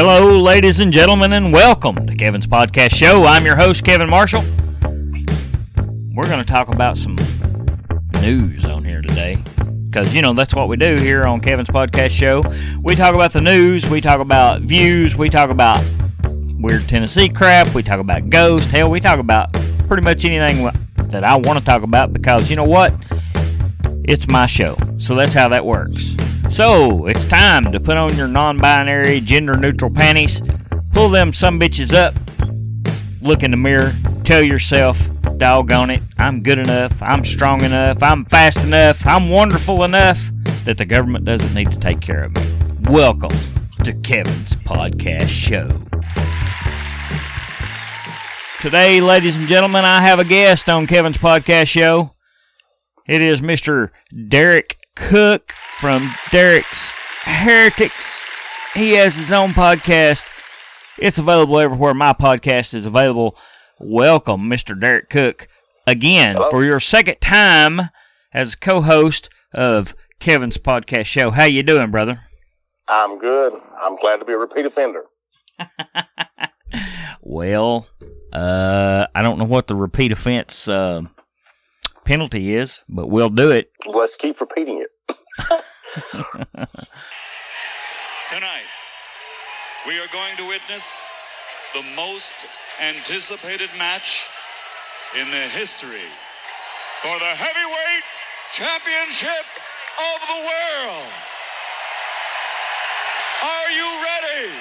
Hello, ladies and gentlemen, and welcome to Kevin's Podcast Show. I'm your host, Kevin Marshall. We're going to talk about some news on here today because, you know, that's what we do here on Kevin's Podcast Show. We talk about the news, we talk about views, we talk about weird Tennessee crap, we talk about ghosts, hell, we talk about pretty much anything that I want to talk about because, you know what? It's my show. So that's how that works. So, it's time to put on your non binary, gender neutral panties, pull them some bitches up, look in the mirror, tell yourself, doggone it, I'm good enough, I'm strong enough, I'm fast enough, I'm wonderful enough that the government doesn't need to take care of me. Welcome to Kevin's Podcast Show. Today, ladies and gentlemen, I have a guest on Kevin's Podcast Show. It is Mr. Derek Cook from Derek's Heretics. He has his own podcast. It's available everywhere my podcast is available. Welcome, Mr. Derek Cook, again Hello. for your second time as co-host of Kevin's podcast show. How you doing, brother? I'm good. I'm glad to be a repeat offender. Well, uh, I don't know what the repeat offense uh, penalty is, but we'll do it. Let's keep repeating. Tonight, we are going to witness the most anticipated match in the history for the heavyweight championship of the world. Are you ready?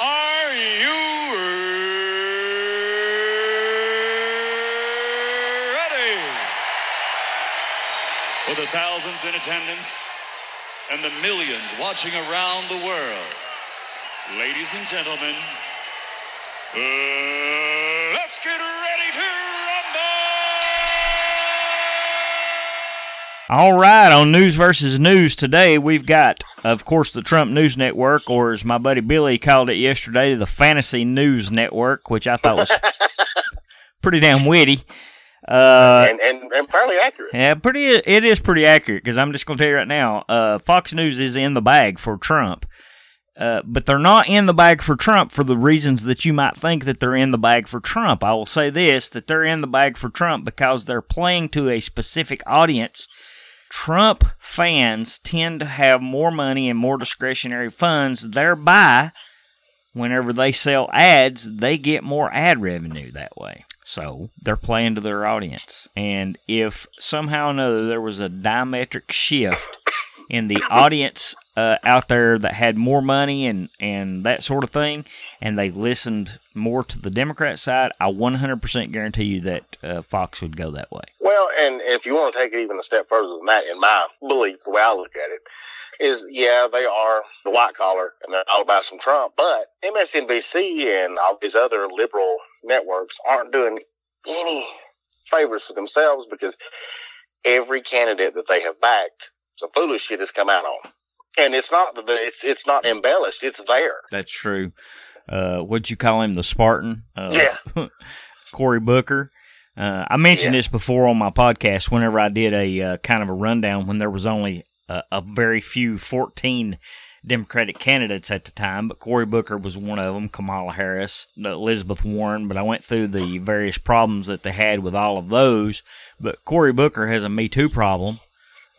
Are you ready? For the thousands in attendance and the millions watching around the world. Ladies and gentlemen, uh, let's get ready to rumble! All right, on News versus News today, we've got, of course, the Trump News Network, or as my buddy Billy called it yesterday, the Fantasy News Network, which I thought was pretty damn witty. Uh, and, and, and fairly accurate. yeah, pretty. It is pretty accurate because I'm just going to tell you right now. Uh, Fox News is in the bag for Trump, uh, but they're not in the bag for Trump for the reasons that you might think that they're in the bag for Trump. I will say this: that they're in the bag for Trump because they're playing to a specific audience. Trump fans tend to have more money and more discretionary funds, thereby, whenever they sell ads, they get more ad revenue that way. So they're playing to their audience. And if somehow or another there was a diametric shift in the audience uh, out there that had more money and, and that sort of thing, and they listened more to the Democrat side, I 100% guarantee you that uh, Fox would go that way. Well, and if you want to take it even a step further than that, in my belief, the way I look at it, is yeah, they are the white collar and they're all about some Trump, but MSNBC and all these other liberal networks aren't doing any favors for themselves because every candidate that they have backed, some foolish shit has come out on. And it's not it's it's not embellished; it's there. That's true. Uh, what'd you call him? The Spartan? Uh, Yeah. Cory Booker. Uh, I mentioned Yeah. this before on my podcast whenever I did a uh, kind of a rundown when there was only uh, a very few 14 Democratic candidates at the time, but Cory Booker was one of them, Kamala Harris, Elizabeth Warren, but I went through the various problems that they had with all of those. But Cory Booker has a Me Too problem.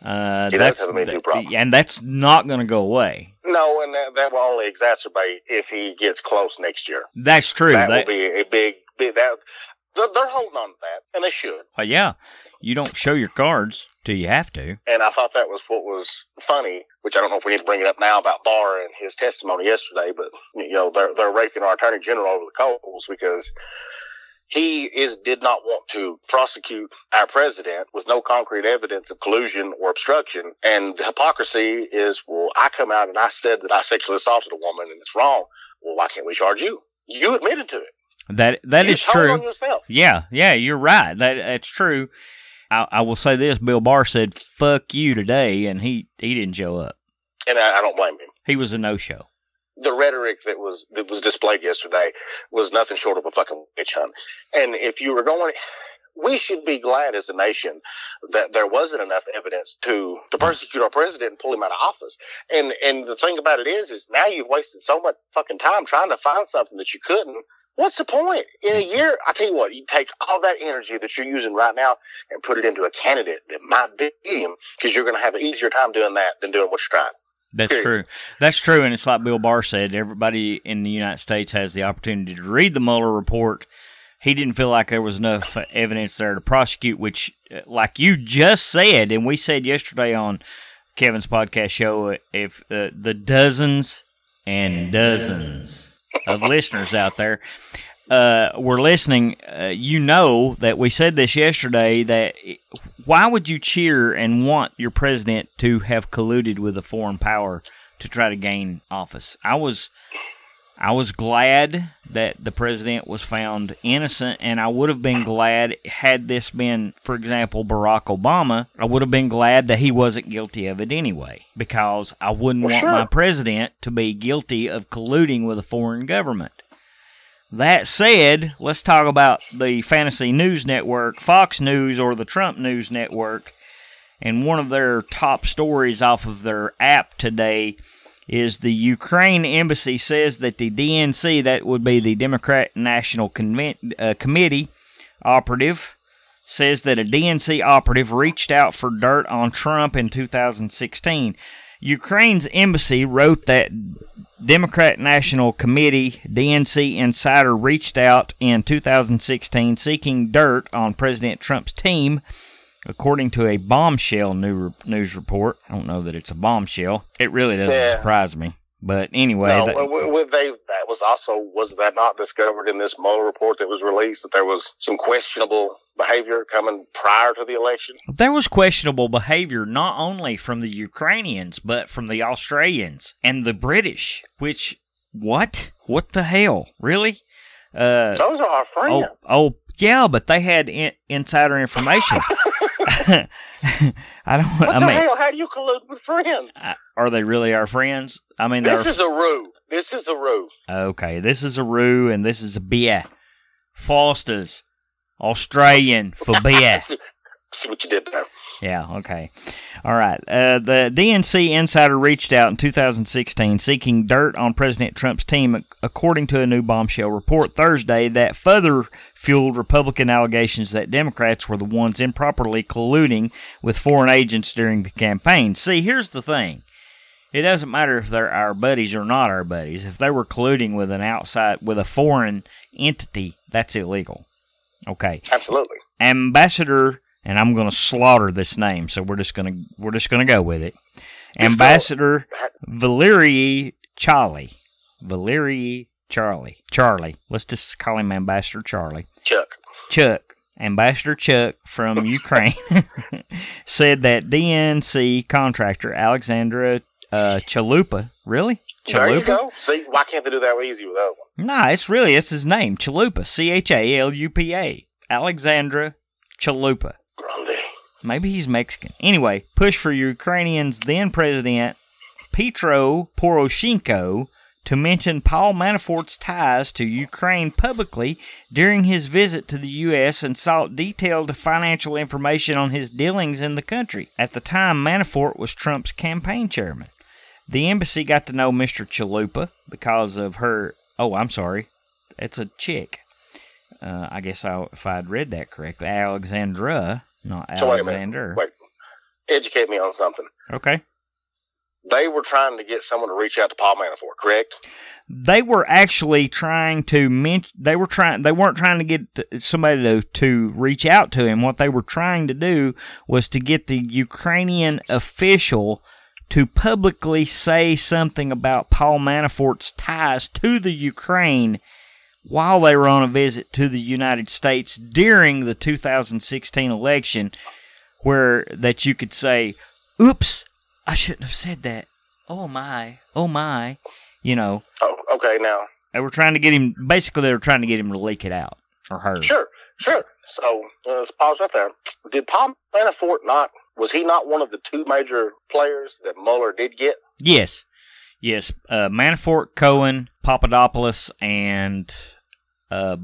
Uh, He does have a Me Too problem. and that's not going to go away. No, and that, that will only exacerbate if he gets close next year. That's true. that That- will be a big, big that. They're, holding on to that, and they should. Well, yeah, you don't show your cards till you have to. And I thought that was what was funny, which I don't know if we need to bring it up now about Barr and his testimony yesterday, but you know they're they're raking our attorney general over the coals because he is did not want to prosecute our president with no concrete evidence of collusion or obstruction. And the hypocrisy is, well, I come out and I said that I sexually assaulted a woman and it's wrong. Well, why can't we charge you? You admitted to it. That that you is true. Yeah, yeah, you're right. That that's true. I, I will say this: Bill Barr said "fuck you" today, and he he didn't show up. And I, I don't blame him. He was a no show. the rhetoric that was that was displayed yesterday was nothing short of a fucking witch hunt. And if you were going, we should be glad as a nation that there wasn't enough evidence to to persecute our president and pull him out of office. And and the thing about it is, is now you've wasted so much fucking time trying to find something that you couldn't. What's the point? In a year, I tell you what, you take all that energy that you're using right now and put it into a candidate that might be him because you're going to have an easier time doing that than doing what you're trying. That's Period. true. That's true, and it's like Bill Barr said. Everybody in the United States has the opportunity to read the Mueller report. He didn't feel like there was enough evidence there to prosecute, which, uh, like you just said, and we said yesterday on Kevin's podcast show, if uh, the dozens and dozens of listeners out there uh, were listening, uh, you know that we said this yesterday that why would you cheer and want your president to have colluded with a foreign power to try to gain office? I was I was glad that the president was found innocent, and I would have been glad had this been, for example, Barack Obama. I would have been glad that he wasn't guilty of it anyway, because I wouldn't Well, want sure. my president to be guilty of colluding with a foreign government. That said, let's talk about the Fantasy News Network, Fox News, or the Trump News Network. And one of their top stories off of their app today is the Ukraine embassy says that the DNC, that would be the Democrat National uh, Committee operative, says that a DNC operative reached out for dirt on Trump in 2016. Ukraine's embassy wrote that Democrat National Committee DNC insider reached out in 2016 seeking dirt on President Trump's team, according to a bombshell new news report. I don't know that it's a bombshell. It really doesn't Yeah. surprise me. But anyway, No, that- they that was also was that not discovered in this Mueller report that was released that there was some questionable behavior coming prior to the election. There was questionable behavior not only from the Ukrainians, but from the Australians and the British. Which, what? What the hell? Really? Uh, Those are our friends. oh, oh, yeah, but they had in- insider information. I don't. what I the mean, hell? How do you collude with friends? Are they really our friends? I mean, they're This is a ruse. This is a ruse. okay. This is a rue, and this is a beer. Foster's Australian for beer. See, what you did there. Yeah, okay. All right. Uh, the DNC insider reached out in 2016 seeking dirt on President Trump's team, according to a new bombshell report Thursday that further fueled Republican allegations that Democrats were the ones improperly colluding with foreign agents during the campaign. See, here's the thing. It doesn't matter if they're our buddies or not our buddies. If they were colluding with an outside, with a foreign entity, that's illegal. Okay Absolutely. ambassador and i'm going to slaughter this name so we're just going to we're just going to go with it. Ambassador valerii charlie. Valerii charlie. Charlie. Let's just call him ambassador charlie. Chuck. chuck. Ambassador chuck from ukraine said that dnc contractor alexandra uh, chalupa. Really? There you chalupa? go. See, why can't they do that easy with that one? Nah, it's really it's his name, Chalupa, C H A L U P A, Alexandra Chalupa. Maybe he's Mexican. Anyway, push for Ukrainians then President Petro Poroshenko to mention Paul Manafort's ties to Ukraine publicly during his visit to the U.S. and sought detailed financial information on his dealings in the country. At the time, Manafort was Trump's campaign chairman. The embassy got to know Mr. Chalupa because of her. Oh, I'm sorry. It's a chick. Uh, I guess I, if I'd read that correctly, Alexandra, not So wait. Alexander. Wait. Educate me on something. Okay. They were trying to get someone to reach out to Paul Manafort, correct? They were actually trying to mention. They were trying. They weren't trying to get somebody to to reach out to him. What they were trying to do was to get the Ukrainian official to publicly say something about Paul Manafort's ties to the Ukraine while they were on a visit to the United States during the 2016 election, where that you could say, "Oops, I shouldn't have said that." Oh my, oh my, you know. Oh, okay. Now, They were trying to get him. Basically, they were trying to get him to leak it out or her. sure, sure. So uh, let's pause right there. Did Paul Manafort not? Was he not one of the two major players that Mueller did get? Yes, yes. Uh, Manafort, Cohen, Papadopoulos, and uh,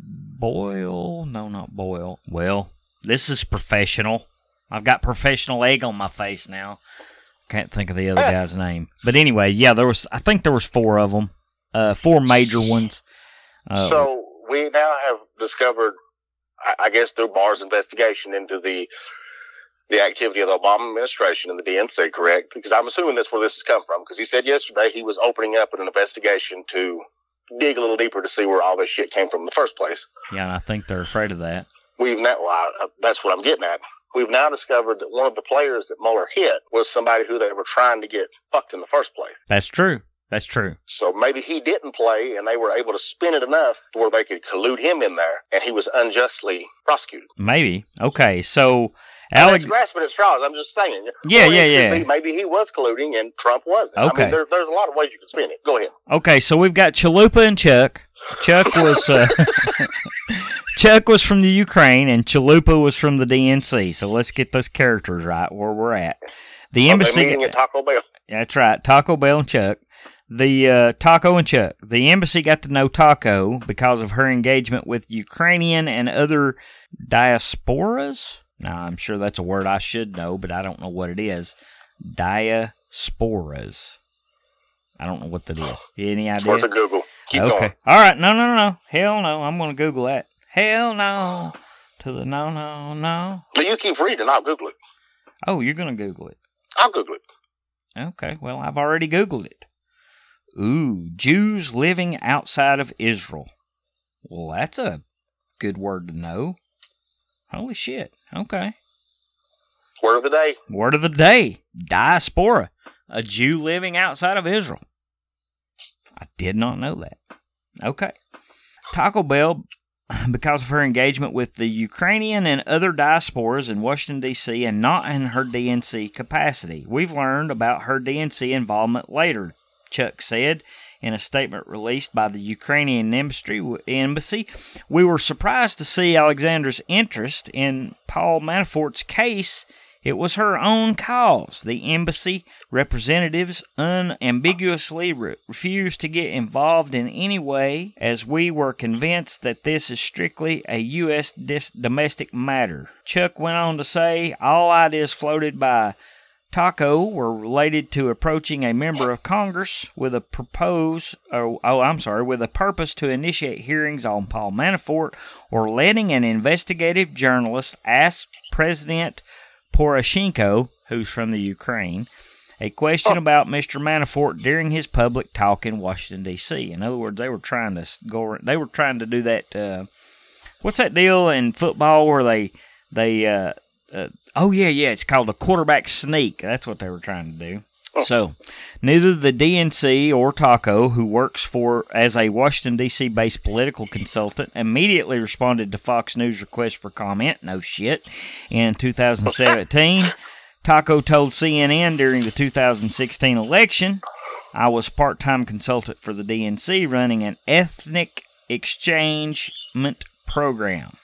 Boyle. No, not Boyle. Well, this is professional. I've got professional egg on my face now. Can't think of the other guy's name. But anyway, yeah, there was. I think there was four of them. Uh, four major ones. Uh, so we now have discovered, I, I guess, through Barr's investigation into the the activity of the Obama administration and the DNC, correct? Because I'm assuming that's where this has come from. Because he said yesterday he was opening up an investigation to dig a little deeper to see where all this shit came from in the first place. yeah, and I think they're afraid of that. We've now, well, I- uh, that's what I'm getting at. We've now discovered that one of the players that Mueller hit was somebody who they were trying to get fucked in the first place. That's true. That's true. So maybe he didn't play and they were able to spin it enough where they could collude him in there and he was unjustly prosecuted. Maybe. Okay, so Alex grasping at straws. I'm just saying. Yeah, yeah, yeah. be maybe he was colluding and Trump wasn't. I Okay. mean, there, there's a lot of ways you can spin it. Go ahead. Okay, so we've got Chalupa and Chuck. Chuck was uh, Chuck was from the Ukraine, and Chalupa was from the DNC. So let's get those characters right where we're at. The embassy. meeting at Taco Bell. That's right. Taco Bell and Chuck. The uh, Taco and Chuck. The embassy got to know Taco because of her engagement with Ukrainian and other diasporas. Now, I'm sure that's a word I should know, but I don't know what it is. Diasporas. I don't know what that is. Any It's idea? worth a Google. Keep okay. going. All right. No, no, no, no. Hell no. I'm going to Google that. Hell no. To the no, no, no. But you keep reading. I'll Google it. Oh, you're going to Google it. I'll Google it. Okay, well, I've already Googled it. Ooh, Jews living outside of Israel. Well, that's a good word to know. Holy shit. Okay. Word of the day. Word of the day diaspora. A Jew living outside of Israel. I did not know that. Okay. Taco Bell, because of her engagement with the Ukrainian and other diasporas in Washington, D.C., and not in her DNC capacity. We've learned about her DNC involvement later, Chuck said in a statement released by the Ukrainian embassy. We were surprised to see Alexandra's interest in Paul Manafort's case. It was her own cause. The embassy representatives unambiguously re- refused to get involved in any way, as we were convinced that this is strictly a U.S. dis- domestic matter. Chuck went on to say all ideas floated by Taco were related to approaching a member of Congress with a propose, oh, oh, I'm sorry, with a purpose to initiate hearings on Paul Manafort or letting an investigative journalist ask President Poroshenko, who's from the Ukraine, a question about Mr. Manafort during his public talk in Washington D.C. In other words, they were trying to go, they were trying to do that. Uh, what's that deal in football where they they uh, uh, oh yeah yeah it's called a quarterback sneak. That's what they were trying to do. So neither the dnc or taco who works for as a washington d.c. based political consultant immediately responded to fox news request for comment. No shit. In 2017 taco told cnn during the 2016 election i was part-time consultant for the dnc running an ethnic exchangement program.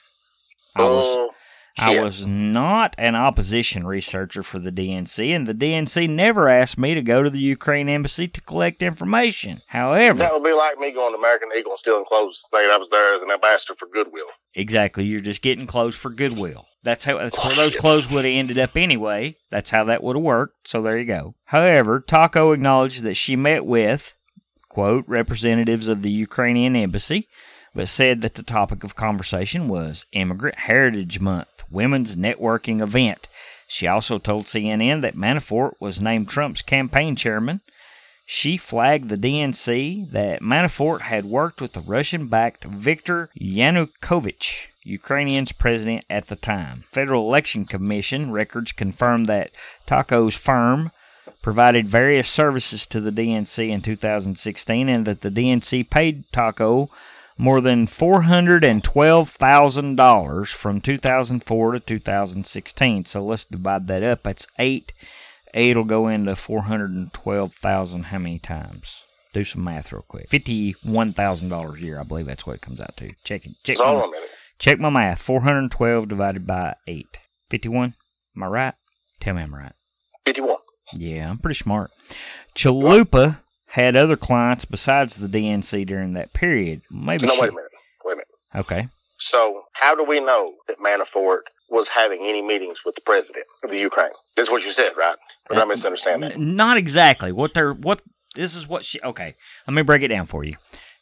I was Oh, I was not an opposition researcher for the DNC, and the DNC never asked me to go to the Ukraine embassy to collect information. However, That would be like me going to American Eagle and stealing clothes, saying I was there as an ambassador for Goodwill. exactly, you're just getting clothes for goodwill. That's how. That's Oh, where those shit. clothes would have ended up anyway. That's how that would have worked. So there you go. However, Taco acknowledged that she met with quote representatives of the Ukrainian embassy, but said that the topic of conversation was Immigrant Heritage Month, women's networking event. She also told CNN that Manafort was named Trump's campaign chairman. She flagged the DNC that Manafort had worked with the Russian backed Viktor Yanukovych, Ukrainian's president at the time. Federal Election Commission records confirmed that Taco's firm provided various services to the DNC in 2016 and that the DNC paid Taco more than $412,000 from 2004 to 2016. So let's divide that up. That's 8. 8 will go into 412,000 how many times? Do some math real quick. $51,000 a year, I believe that's what it comes out to. Check it. Check my, on a minute. check my math. 412 divided by 8. 51? Am I right? Tell me I'm right. 51. Yeah, I'm pretty smart. Chalupa had other clients besides the DNC during that period. Maybe No, she- wait a minute. Wait a minute. Okay. So how do we know that Manafort was having any meetings with the president of the Ukraine? That's what you said, right? Or did I misunderstand that? Not exactly. What they're what this is what she okay. Let me break it down for you.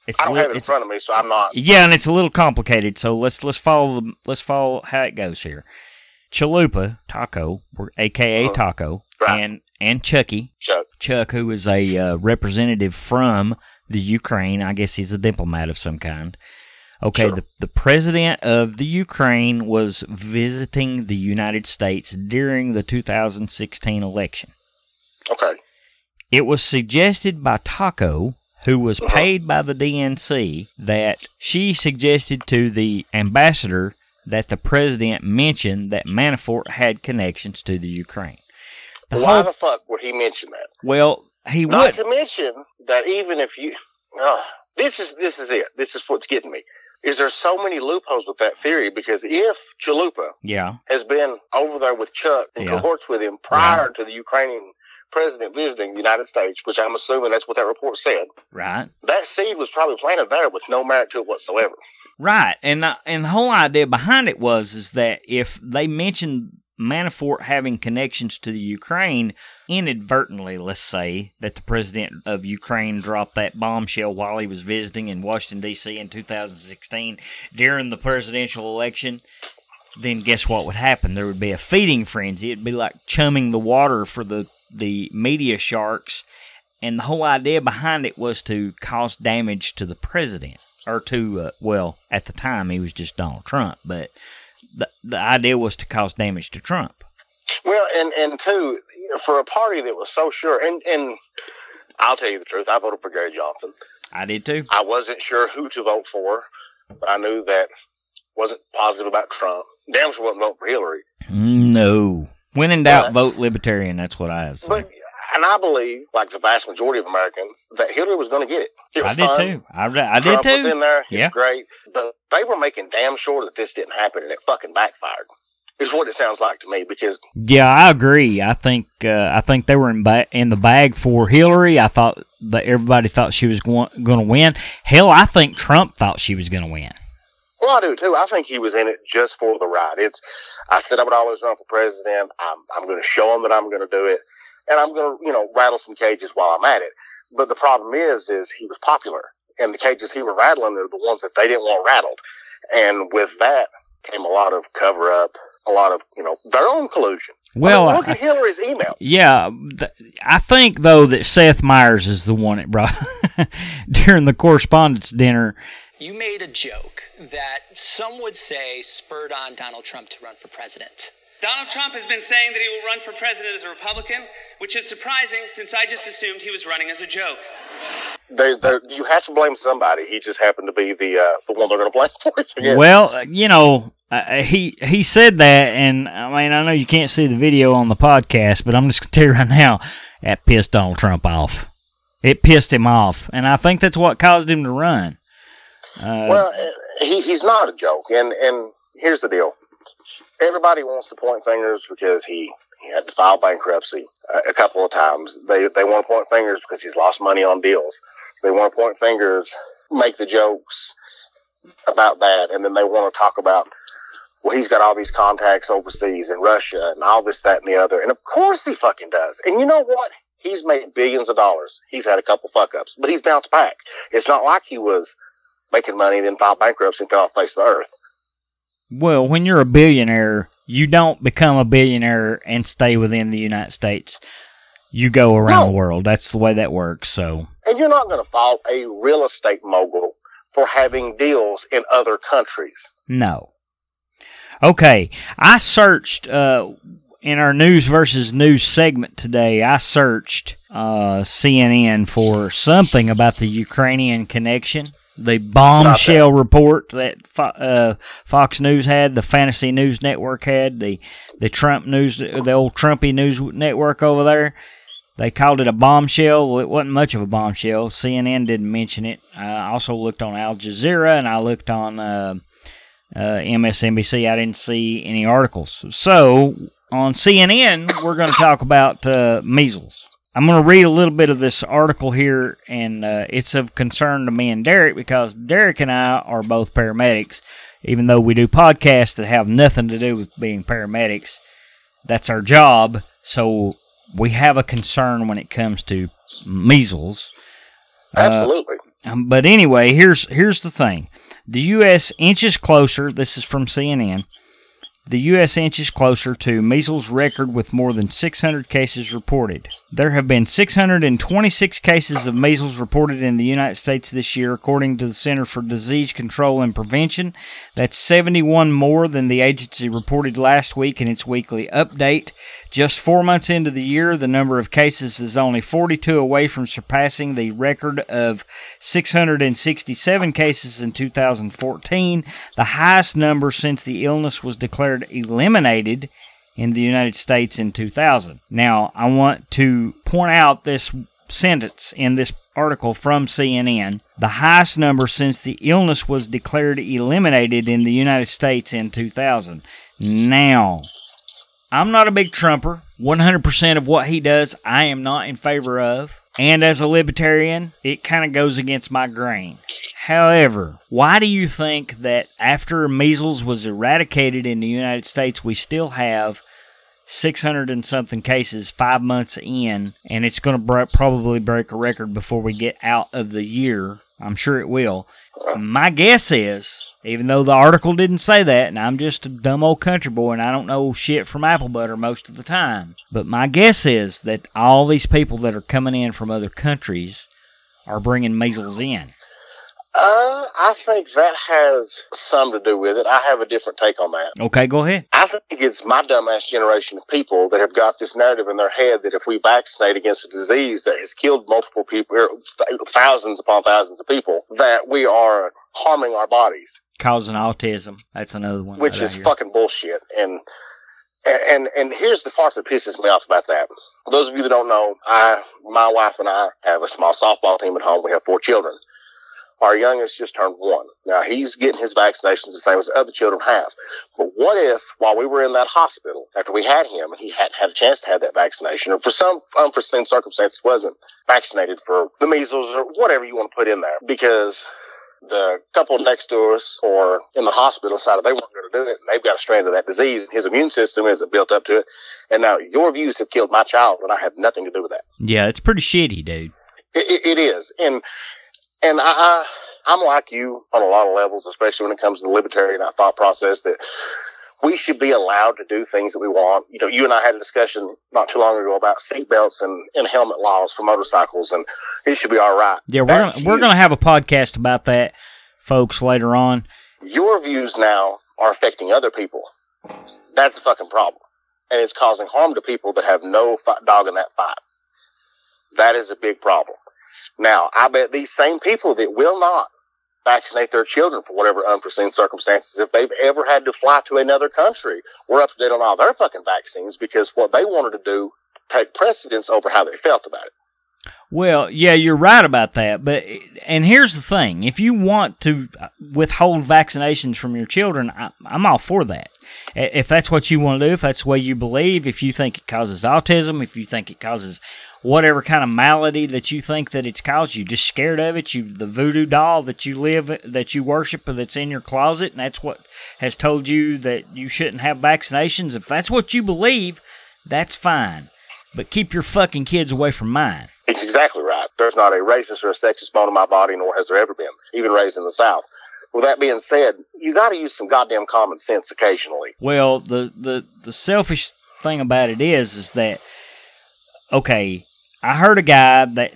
It's I don't li- have it in front of me, so I'm not. Yeah, and it's a little complicated. So let's let's follow the, let's follow how it goes here. Chalupa Taco, or AKA Uh-huh. Taco, Right. and and Chucky Chuck. Chuck, who is a uh, representative from the Ukraine. I guess he's a diplomat of some kind. Okay, Sure. the, the president of the Ukraine was visiting the United States during the 2016 election. Okay. It was suggested by Taco, who was Uh-huh. paid by the DNC, that she suggested to the ambassador that the president mentioned that Manafort had connections to the Ukraine. The Why whole, the fuck would he mention that? well, he Not would. to mention that even if you, uh, this is this is it. This is what's getting me. Is there so many loopholes with that theory? Because if Chalupa Yeah, has been over there with Chuck and Yeah. cohorts with him prior to the Ukrainian president visiting the United States, which I'm assuming that's what that report said, right. that seed was probably planted there with no merit to it whatsoever. Right, and uh, and the whole idea behind it was is that if they mentioned Manafort having connections to the Ukraine inadvertently, let's say that the president of Ukraine dropped that bombshell while he was visiting in Washington D.C. in 2016 during the presidential election, then guess what would happen? There would be a feeding frenzy. It'd be like chumming the water for the the media sharks, and the whole idea behind it was to cause damage to the president or to uh, well at the time he was just Donald Trump, but the the idea was to cause damage to Trump. Well, and and two, for a party that was so sure, and and I'll tell you the truth, I voted for Gary Johnson. I did too. I wasn't sure who to vote for, but I knew that wasn't positive about Trump. Damn sure wasn't vote for Hillary. Mm, no, when in doubt, But- vote Libertarian. That's what I have. said. But and I believe, like the vast majority of Americans, that Hillary was going to get it. It was I did fun. too. I, re- I did Trump was too. in there. Yeah. great. But they were making damn sure that this didn't happen, and it fucking backfired. Is what it sounds like to me because Yeah, I agree. I think uh, I think they were in ba- in the bag for Hillary. I thought that everybody thought she was going going to win. Hell, I think Trump thought she was going to win. Well, I do too. I think he was in it just for the ride. It's, I said I would always run for president. I'm, I'm going to show him that I'm going to do it, and I'm going to, you know, rattle some cages while I'm at it. But the problem is, is he was popular, and the cages he was rattling are the ones that they didn't want rattled. And with that came a lot of cover up, a lot of, you know, their own collusion. Well, I mean, look I- at Hillary's emails. Yeah, th- I think though that Seth Meyers is the one that brought during the correspondence dinner. You made a joke that some would say spurred on Donald Trump to run for president. Donald Trump has been saying that he will run for president as a Republican, which is surprising since I just assumed he was running as a joke. They, they, you have to blame somebody. He just happened to be the uh, the one they're going to blame for it. I guess. Well, you know, uh, he he said that, and I mean, I know you can't see the video on the podcast, but I'm just gonna tell you right now, that pissed Donald Trump off. It pissed him off, and I think that's what caused him to run. Uh, Well, he, he's not a joke, and and here's the deal: everybody wants to point fingers because he, he had to file bankruptcy a, a couple of times. They they want to point fingers because he's lost money on deals. They want to point fingers, make the jokes about that, and then they want to talk about. Well, he's got all these contacts overseas in Russia and all this, that, and the other. And of course he fucking does. And you know what? He's made billions of dollars. He's had a couple fuck ups, but he's bounced back. It's not like he was making money, then file bankruptcy and fell off face of the earth. well, when you're a billionaire, you don't become a billionaire and stay within the United States. You go around No. the world. That's the way that works. So, And you're not going to fault a real estate mogul for having deals in other countries. No. Okay, I searched uh, in our news versus news segment today. I searched uh, CNN for something about the Ukrainian connection. The bombshell report that uh, Fox News had, the Fantasy News Network had, the the Trump News, the old Trumpy News Network over there. They called it a bombshell. Well, it wasn't much of a bombshell. CNN didn't mention it. I also looked on Al Jazeera and I looked on uh, uh, MSNBC. I didn't see any articles. So on CNN, we're going to talk about uh, measles. I'm going to read a little bit of this article here, and uh, it's of concern to me and Derek because Derek and I are both paramedics. even though we do podcasts that have nothing to do with being paramedics, that's our job. So we have a concern when it comes to measles. Uh, Absolutely. um, but anyway, here's here's the thing: the U.S. inches closer. This is from CNN. The U.S. inches closer to measles record with more than 600 cases reported. There have been 626 cases of measles reported in the United States this year, according to the Center for Disease Control and Prevention. That's 71 more than the agency reported last week in its weekly update. Just four months into the year, the number of cases is only 42 away from surpassing the record of 667 cases in 2014, the highest number since the illness was declared eliminated in the United States in 2000. Now, I want to point out this sentence in this article from CNN the highest number since the illness was declared eliminated in the United States in 2000. Now, I'm not a big Trumper. 100% of what he does, I am not in favor of. And as a libertarian, it kind of goes against my grain. However, why do you think that after measles was eradicated in the United States, we still have 600 and something cases five months in, and it's going to probably break a record before we get out of the year? I'm sure it will. My guess is, even though the article didn't say that, and I'm just a dumb old country boy and I don't know shit from apple butter most of the time, but my guess is that all these people that are coming in from other countries are bringing measles in. Uh, I think that has some to do with it. I have a different take on that. Okay, go ahead. I think it's my dumbass generation of people that have got this narrative in their head that if we vaccinate against a disease that has killed multiple people, thousands upon thousands of people, that we are harming our bodies, Causing autism. That's another one. which right is fucking bullshit. And and and here's the part that pisses me off about that. For those of you that don't know, I, my wife and I have a small softball team at home. We have four children. Our youngest just turned one. Now he's getting his vaccinations the same as other children have. But what if, while we were in that hospital, after we had him, and he hadn't had a chance to have that vaccination, or for some unforeseen circumstances wasn't vaccinated for the measles or whatever you want to put in there, because the couple next to us or in the hospital decided they weren't going to do it, and they've got a strand of that disease, and his immune system isn't built up to it, and now your views have killed my child, and I have nothing to do with that. Yeah, it's pretty shitty, dude. It, it, it is, and and I, I I'm like you on a lot of levels, especially when it comes to the libertarian uh, thought process that we should be allowed to do things that we want. You know, you and I had a discussion not too long ago about seatbelts and, and helmet laws for motorcycles, and it should be all right. Yeah, we're That's gonna, we're gonna have a podcast about that, folks, later on. your views now are affecting other people. That's a fucking problem. And it's causing harm to people that have no dog in that fight. That is a big problem. Now, I bet these same people that will not vaccinate their children for whatever unforeseen circumstances, if they've ever had to fly to another country, we're up to date on all their fucking vaccines because what they wanted to do take precedence over how they felt about it. Well, yeah, you're right about that. But and here's the thing: if you want to withhold vaccinations from your children, I, I'm all for that. If that's what you want to do, if that's the way you believe, if you think it causes autism, if you think it causes whatever kind of malady that you think that it's caused, you just scared of it. You the voodoo doll that you live that you worship that's in your closet, and that's what has told you that you shouldn't have vaccinations. If that's what you believe, that's fine. But keep your fucking kids away from mine. It's exactly right. There's not a racist or a sexist bone in my body, nor has there ever been, even raised in the South. With that being said, you got to use some goddamn common sense occasionally. Well, the, the the selfish thing about it is, is that okay? I heard a guy that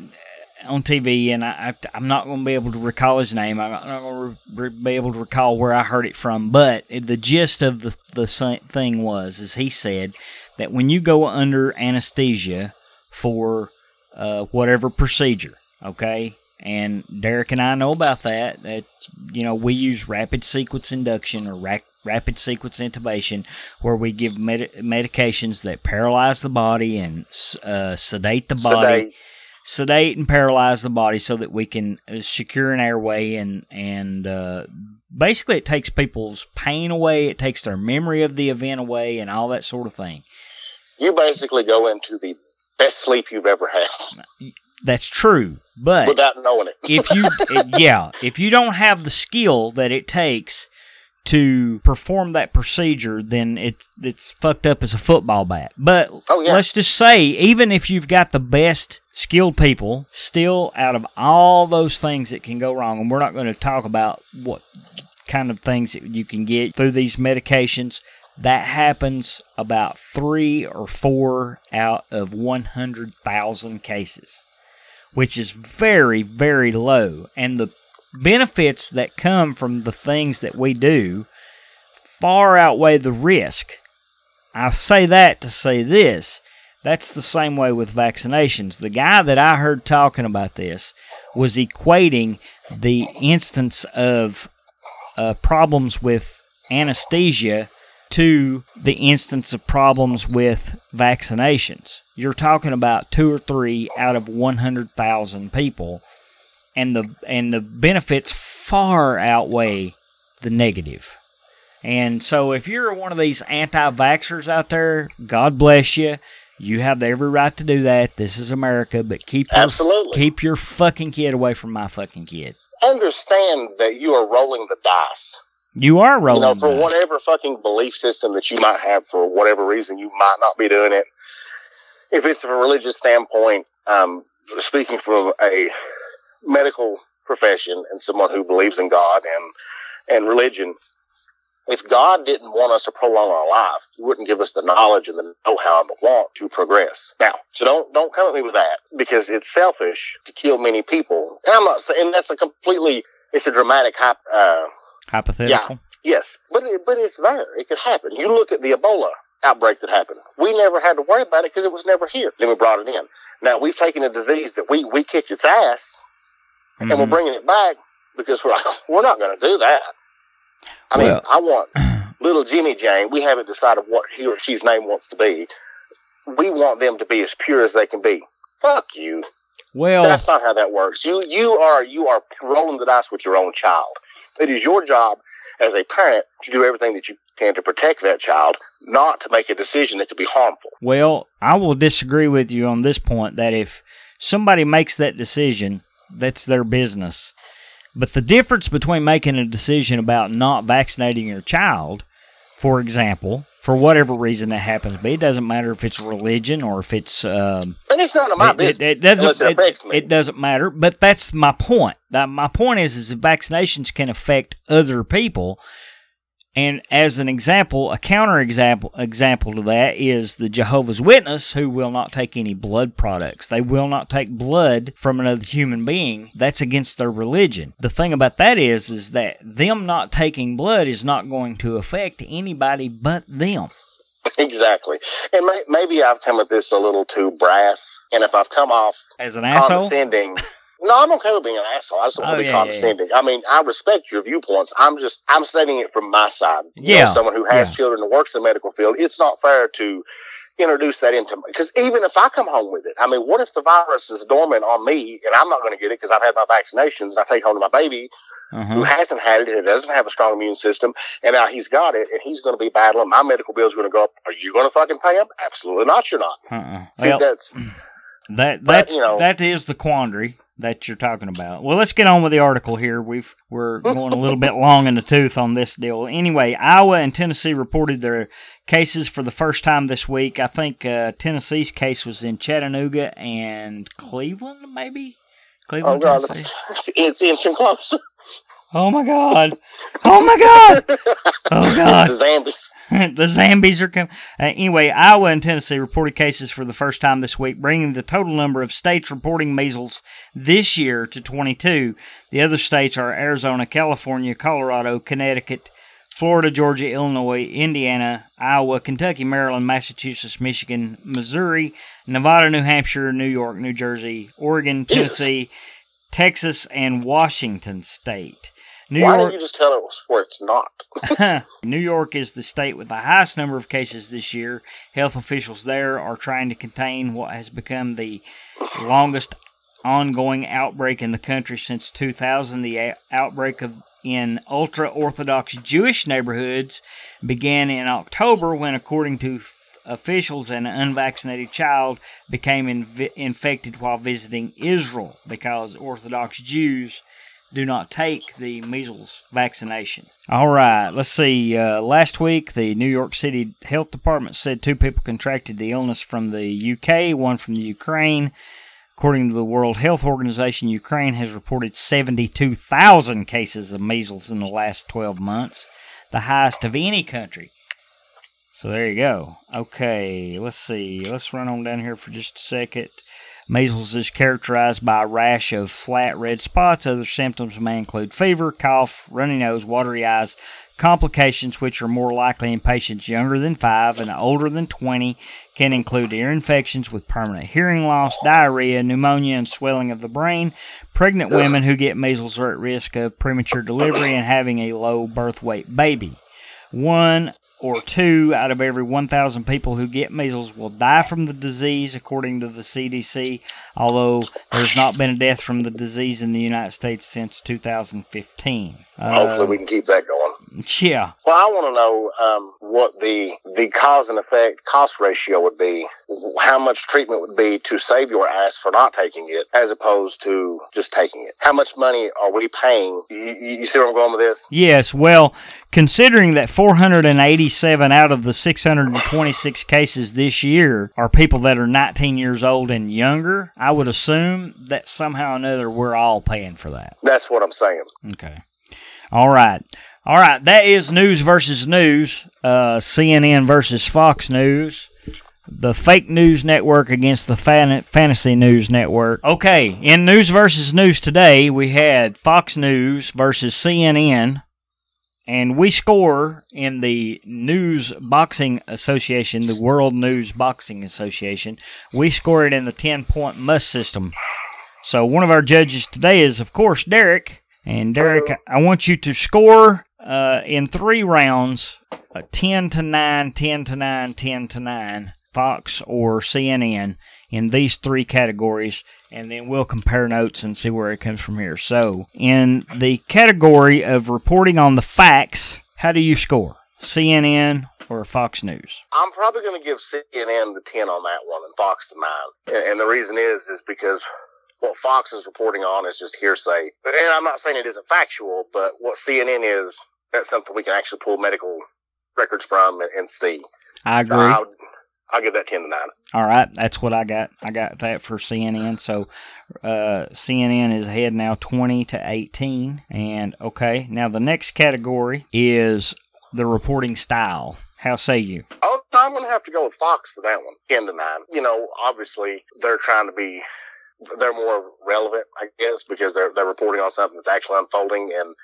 on TV, and I, I I'm not going to be able to recall his name. I'm not going to re- be able to recall where I heard it from. But the gist of the the thing was, is he said that when you go under anesthesia for uh, whatever procedure, okay. And Derek and I know about that. That you know we use rapid sequence induction or rac- rapid sequence intubation, where we give med- medications that paralyze the body and uh, sedate the body Sedate. sedate and paralyze the body so that we can uh, secure an airway and and uh, basically it takes people's pain away it takes their memory of the event away and all that sort of thing You basically go into the best sleep you've ever had that's true but without knowing it. if you yeah if you don't have the skill that it takes to perform that procedure, then it's it's fucked up as a football bat. But Oh, yeah. let's just say, even if you've got the best skilled people, still out of all those things that can go wrong, and we're not going to talk about what kind of things that you can get through these medications. That happens about three or four out of 100,000 cases, which is very, very low. And the benefits that come from the things that we do far outweigh the risk. I say that to say this. That's the same way with vaccinations. The guy that I heard talking about this was equating the instance of uh, problems with anesthesia to the instance of problems with vaccinations. You're talking about two or three out of 100,000 people, and the and the benefits far outweigh the negative. And so, if you're one of these anti-vaxxers out there, God bless you. You have every right to do that. This is America, but keep your, Absolutely. keep your fucking kid away from my fucking kid. Understand that you are rolling the dice. You are You know, for whatever fucking belief system that you might have, for whatever reason, you might not be doing it. If it's from a religious standpoint, um, speaking from a medical profession and someone who believes in God and and religion, if God didn't want us to prolong our life, He wouldn't give us the knowledge and the know-how and the want to progress. Now, so don't don't come at me with that because it's selfish to kill many people. And I'm not saying that's a completely it's a dramatic. Uh, hypothetical. Yes, but it, but it's there. It could happen. You look at the Ebola outbreak that happened. We never had to worry about it because it was never here. Then we brought it in. Now we've taken a disease that we we kicked its ass, and we're Mhm. bringing it back because we're like, we're not going to do that. I mean, I want little Jimmy Jane. We haven't decided what he or she's name wants to be. We want them to be as pure as they can be. Fuck you. Well, That's not how that works. You you are you are rolling the dice with your own child. It is your job as a parent to do everything that you can to protect that child, not to make a decision that could be harmful. Well, I will disagree with you on this point that if somebody makes that decision, that's their business. But the difference between making a decision about not vaccinating your child, for example, for whatever reason that happens to be, it doesn't matter if it's religion or if it's um, And it's none of my it, it- business it doesn't unless it it, me. it doesn't matter. But that's my point. That my point is is that vaccinations can affect other people. And as an example, a counter example example to that is the Jehovah's Witness who will not take any blood products. They will not take blood from another human being. That's against their religion. The thing about that is is that them not taking blood is not going to affect anybody but them. exactly. And may, maybe I've come at this a little too brass, and if I've come off As an asshole, condescending. No, I'm okay with being an asshole. I just don't Oh, want to be yeah, yeah, yeah. condescending. I mean, I respect your viewpoints. I'm just, I'm stating it from my side. You know, Yeah, someone who has children and works in the medical field, it's not fair to introduce that into, because even if I come home with it, I mean, what if the virus is dormant on me and I'm not going to get it because I've had my vaccinations and I take home to my baby uh-huh. who hasn't had it and doesn't have a strong immune system and now he's got it and he's going to be battling. My medical bill's going to go up. Are you going to fucking pay him? Absolutely not. You're not. uh-uh. See, Well, that's, That But, you know- that is the quandary that you're talking about. Well, let's get on with the article here. We've we're going a little bit long in the tooth on this deal. Anyway, Iowa and Tennessee reported their cases for the first time this week. I think uh, Tennessee's case was in Chattanooga and Cleveland, maybe. Cleveland, oh God, Tennessee. it's, it's inching close. Oh my God! Oh my God! Oh God! the Zambies. the Zambies are coming. Uh, anyway, Iowa and Tennessee reported cases for the first time this week, bringing the total number of states reporting measles this year to 22. The other states are Arizona, California, Colorado, Connecticut, Florida, Georgia, Illinois, Indiana, Iowa, Kentucky, Maryland, Massachusetts, Michigan, Missouri, Nevada, New Hampshire, New York, New Jersey, Oregon, Jesus. Tennessee, Texas, and Washington State. New Why York. didn't you just tell us where it's not? New York is the state with the highest number of cases this year. Health officials there are trying to contain what has become the longest ongoing outbreak in the country since 2000. The a- outbreak of in ultra Orthodox Jewish neighborhoods began in October when, according to f- officials, an unvaccinated child became inv- infected while visiting Israel because Orthodox Jews do not take the measles vaccination. All right, let's see. Uh, last week, the New York City Health Department said two people contracted the illness from the UK, one from the Ukraine. According to the World Health Organization, Ukraine has reported 72,000 cases of measles in the last 12 months, the highest of any country. So there you go. Okay, let's see. Let's run on down here for just a second. Measles is characterized by a rash of flat red spots. Other symptoms may include fever, cough, runny nose, watery eyes. Complications which are more likely in patients younger than 5 and older than 20 can include ear infections with permanent hearing loss, diarrhea, pneumonia, and swelling of the brain. Pregnant women who get measles are at risk of premature delivery and having a low birth weight baby. One or two out of every 1,000 people who get measles will die from the disease, according to the CDC, although there's not been a death from the disease in the United States since 2015. Uh, Hopefully, we can keep that going. Yeah. Well, I want to know um, what the the cause and effect cost ratio would be. How much treatment would be to save your ass for not taking it, as opposed to just taking it. How much money are we paying? You, you you see where I'm going with this? Yes, well, considering that 487 out of the 626 cases this year are people that are 19 years old and younger, I would assume that somehow or another we're all paying for that. That's what I'm saying. Okay. All right. All right. That is news versus news. Uh, CNN versus Fox News. The fake news network against the fan- fantasy news network. Okay. In news versus news today, we had Fox News versus CNN. And we score in the News Boxing Association, the World News Boxing Association. We score it in the 10 point must system. So one of our judges today is, of course, Derek. And Derek, I want you to score uh, in three rounds uh, 10 to 9, 10 to 9, 10 to 9, Fox or CNN in these three categories. And then we'll compare notes and see where it comes from here. So, in the category of reporting on the facts, how do you score? CNN or Fox News? I'm probably going to give CNN the 10 on that one and Fox the 9. And, and the reason is, is because what Fox is reporting on is just hearsay. And I'm not saying it isn't factual, but what CNN is, that's something we can actually pull medical records from and, and see. I agree. So I'll, I'll give that 10 to 9. All right, that's what I got. I got that for CNN. So uh, CNN is ahead now, twenty to eighteen. And okay, now the next category is the reporting style. How say you? Oh, I'm going to have to go with Fox for that one. 10 to 9. You know, obviously, they're trying to be, they're more relevant, I guess, because they're, they're reporting on something that's actually unfolding. And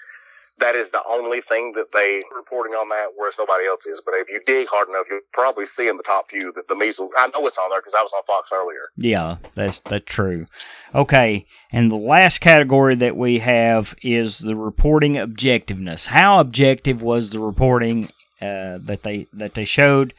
that is the only thing that they reporting on that, whereas nobody else is. But if you dig hard enough, you'll probably see in the top few that the measles, I know it's on there because I was on Fox earlier. Yeah, that's that's true. Okay, and the last category that we have is the reporting objectiveness. How objective was the reporting uh, that they that they showed?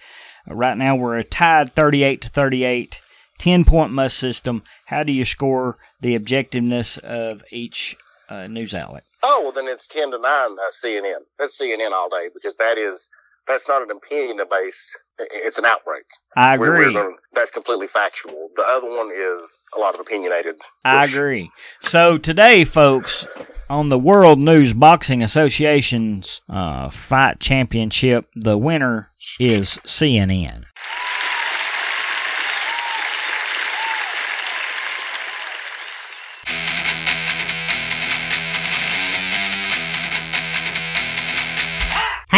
Uh, right now, we're a tied thirty-eight to thirty-eight. 10 point must system. How do you score the objectiveness of each uh, news outlet? Oh, well, then it's 10 to 9 uh, CNN. That's CNN all day because that is, that's not an opinion based, it's an outbreak. I We're- we're agree. gonna- that's completely factual. The other one is a lot of opinionated. I agree. So today, folks, on the World News Boxing Association's uh, fight championship, the winner is CNN.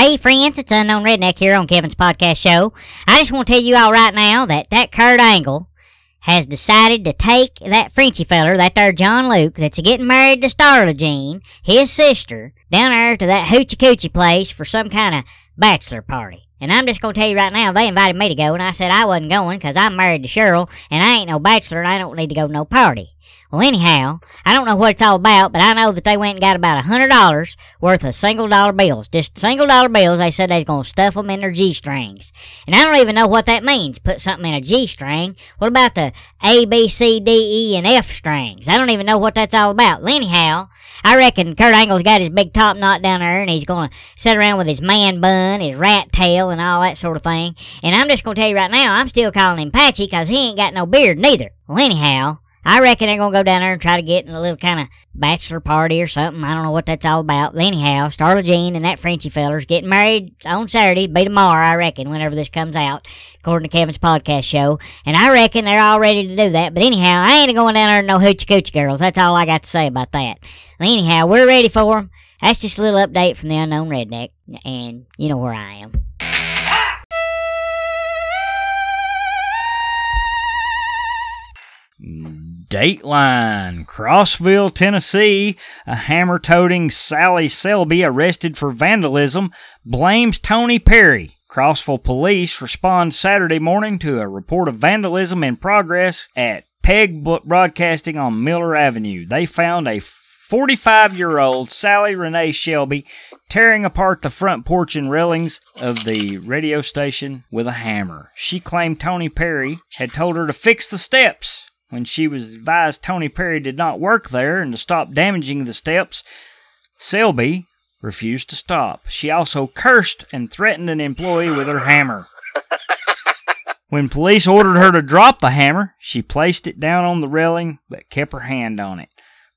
Hey friends, it's Unknown Redneck here on Kevin's podcast show. I just want to tell you all right now that that Kurt Angle has decided to take that Frenchy feller, that there John Luke, that's getting married to Starla Jean, his sister, down there to that hoochie coochie place for some kind of bachelor party. And I'm just going to tell you right now, they invited me to go, and I said I wasn't going because I'm married to Cheryl, and I ain't no bachelor, and I don't need to go to no party. Well, anyhow, I don't know what it's all about, but I know that they went and got about a hundred dollars worth of single dollar bills. Just single dollar bills. They said they was gonna stuff them in their G strings, and I don't even know what that means. Put something in a G string. What about the A, B, C, D, E, and F strings? I don't even know what that's all about. Well, anyhow, I reckon Kurt Angle's got his big top knot down there, and he's gonna sit around with his man bun, his rat tail, and all that sort of thing. And I'm just gonna tell you right now, I'm still calling him Patchy 'cause he ain't got no beard neither. Well, anyhow. I reckon they're gonna go down there and try to get in a little kind of bachelor party or something. I don't know what that's all about. Anyhow, Starla Jean and that Frenchy feller's getting married on Saturday. Be tomorrow, I reckon, whenever this comes out, according to Kevin's podcast show. And I reckon they're all ready to do that. But anyhow, I ain't going down there no hoochie coochie girls. That's all I got to say about that. Anyhow, we're ready for them. That's just a little update from the unknown redneck, and you know where I am. Dateline, Crossville, Tennessee. A hammer toting Sally Selby arrested for vandalism blames Tony Perry. Crossville police respond Saturday morning to a report of vandalism in progress at Peg Broadcasting on Miller Avenue. They found a 45 year old Sally Renee Shelby tearing apart the front porch and railings of the radio station with a hammer. She claimed Tony Perry had told her to fix the steps. When she was advised Tony Perry did not work there and to stop damaging the steps, Selby refused to stop. She also cursed and threatened an employee with her hammer. When police ordered her to drop the hammer, she placed it down on the railing but kept her hand on it.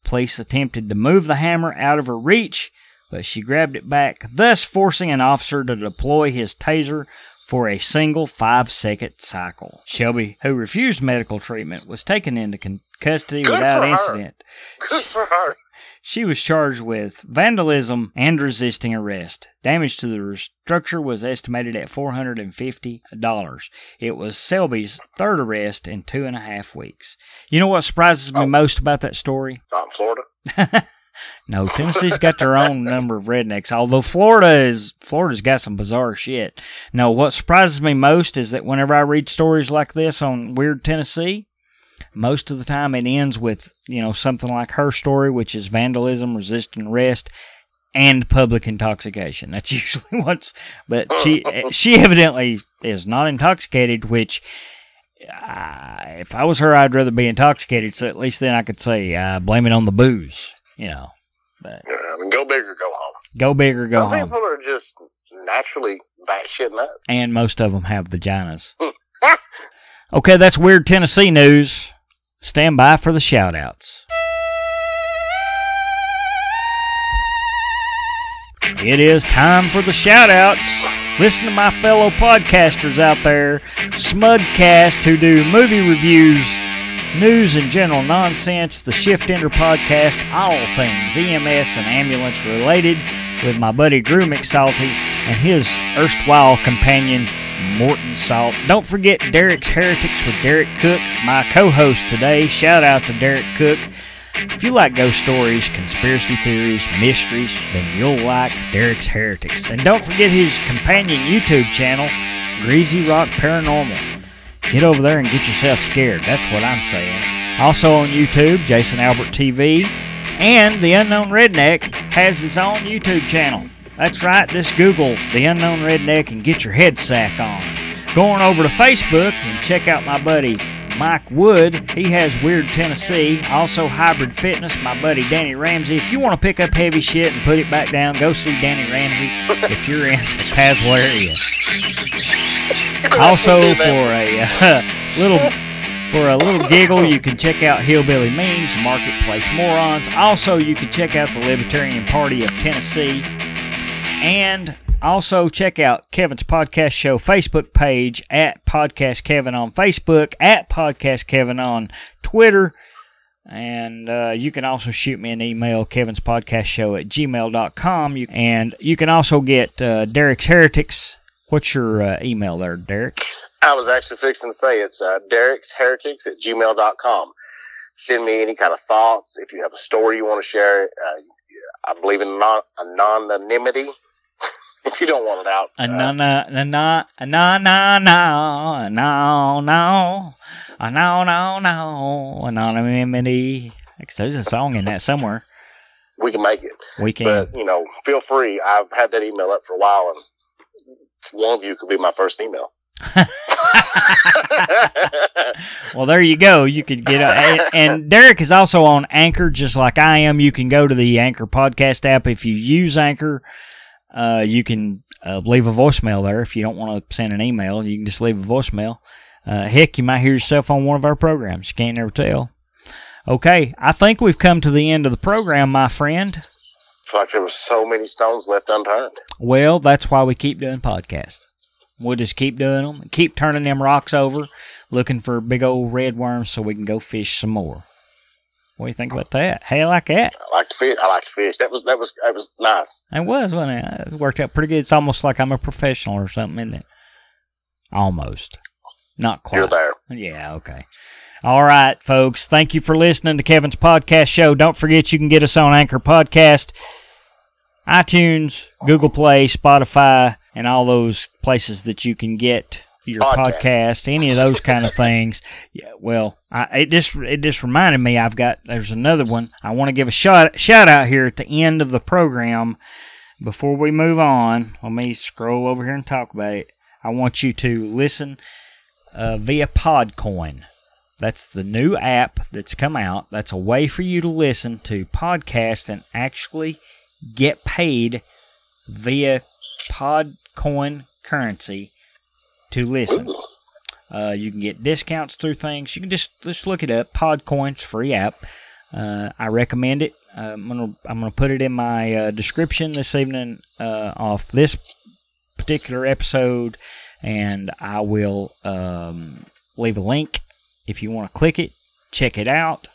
Police attempted to move the hammer out of her reach, but she grabbed it back, thus forcing an officer to deploy his taser for a single five second cycle. Shelby, who refused medical treatment, was taken into con- custody Good without incident. Good for her. She was charged with vandalism and resisting arrest. Damage to the structure was estimated at $450. It was Selby's third arrest in two and a half weeks. You know what surprises me Oh. most about that story? Not in Florida. No, Tennessee's got their own number of rednecks. Although Florida is Florida's got some bizarre shit. No, what surprises me most is that whenever I read stories like this on Weird Tennessee, most of the time it ends with you know something like her story, which is vandalism, resisting arrest, and public intoxication. That's usually what's. But she she evidently is not intoxicated, which. Uh, if I was her, I'd rather be intoxicated, so at least then I could say, uh, blame it on the booze, you know. But Yeah, I mean, go big or go home. go big or go Some home. people are just naturally batshit nuts. And most of them have vaginas. okay, that's weird Tennessee news. Stand by for the shout outs. It is time for the shout outs. Listen to my fellow podcasters out there, Smudcast, who do movie reviews, news and general nonsense, the Shift Ender podcast, all things EMS and ambulance related, with my buddy Drew McSalty and his erstwhile companion Morton Salt. Don't forget Derek's Heretics with Derek Cook, my co host today. Shout out to Derek Cook. If you like ghost stories, conspiracy theories, mysteries, then you'll like Derek's Heretics. And don't forget his companion YouTube channel, Greasy Rock Paranormal. Get over there and get yourself scared. That's what I'm saying. Also on YouTube, Jason Albert TV. And The Unknown Redneck has his own YouTube channel. That's right, just Google The Unknown Redneck and get your head sack on. Going over to Facebook and check out my buddy Mike Wood. He has Weird Tennessee. Also Hybrid Fitness, my buddy Danny Ramsey. If you want to pick up heavy shit and put it back down, go see Danny Ramsey if you're in the Tazewell area. Also, for a uh, little for a little giggle, you can check out Hillbilly Memes, Marketplace Morons. Also, you can check out the Libertarian Party of Tennessee, and also check out Kevin's podcast show Facebook page at Podcast Kevin on Facebook, at Podcast Kevin on Twitter. And uh, you can also shoot me an email, Kevin's Podcast Show at gmail.com. You, and you can also get uh, Derek's Heretics. What's your uh, email there, Derek? I was actually fixing to say it's uh, Derek's Heretics at gmail.com. Send me any kind of thoughts. If you have a story you want to share, uh, I believe in non- anonymity. if you don't want it out, uh, na a na na na no no a no no no anonymity. There's a song in that somewhere. we can make it. We can. But you know, feel free. I've had that email up for a while, and one of you could be my first email. well, there you go. You could get a, and, Derek is also on Anchor, just like I am. You can go to the Anchor podcast app if you use Anchor. Uh, you can uh, leave a voicemail there if you don't want to send an email. You can just leave a voicemail. Uh, heck, you might hear yourself on one of our programs. You can't never tell. Okay, I think we've come to the end of the program, my friend. Like there was so many stones left unturned. Well, that's why we keep doing podcasts. We'll just keep doing them, keep turning them rocks over, looking for big old red worms so we can go fish some more. What do you think about that? Hey, I like that. I like to fish. I like to fish. That was that was that was nice. It was, wasn't it? It worked out pretty good. It's almost like I'm a professional or something, isn't it? Almost. Not quite. You're there. Yeah, okay. All right, folks. Thank you for listening to Kevin's podcast show. Don't forget you can get us on Anchor Podcast, iTunes, Google Play, Spotify, and all those places that you can get your podcast, Podcast. any of those kind of things. Yeah, well, I, it just it just reminded me I've got there's another one. I want to give a shout shout out here at the end of the program before we move on. Let me scroll over here and talk about it. I want you to listen uh, via Podcoin. That's the new app that's come out. That's a way for you to listen to podcasts and actually get paid via Podcoin currency to listen. Uh, you can get discounts through things. You can just just look it up. Podcoin's free app. Uh, I recommend it. Uh, I'm gonna I'm gonna put it in my uh, description this evening uh, off this particular episode, and I will um, leave a link if you want to click it. Check it out,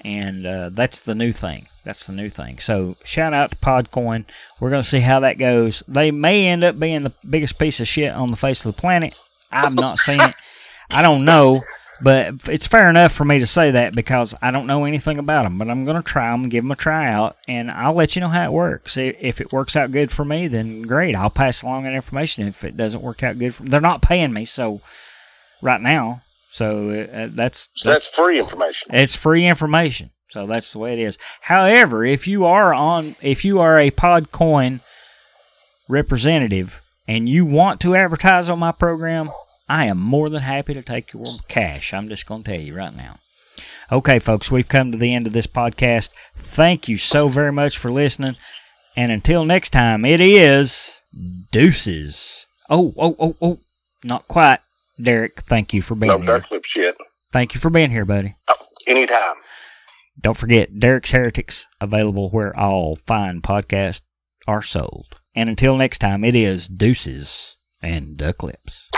and uh, that's the new thing. That's the new thing. So shout out to Podcoin. We're gonna see how that goes. They may end up being the biggest piece of shit on the face of the planet. I've not seen it. I don't know, but it's fair enough for me to say that because I don't know anything about them. But I'm going to try them, give them a try out, and I'll let you know how it works. If it works out good for me, then great. I'll pass along that information. If it doesn't work out good for they're not paying me so right now. So uh, that's So that's free information. it's free information. So that's the way it is. However, if you are on if you are a Podcoin representative and you want to advertise on my program, I am more than happy to take your cash. I'm just going to tell you right now. Okay, folks, we've come to the end of this podcast. Thank you so very much for listening. And until next time, it is deuces. Oh, oh, oh, oh, not quite. Derek, thank you for being No here. dark lip shit. Thank you for being here, buddy. Oh, anytime. Don't forget, Derek's Heretics, available where all fine podcasts are sold. And until next time, it is deuces and duck lips.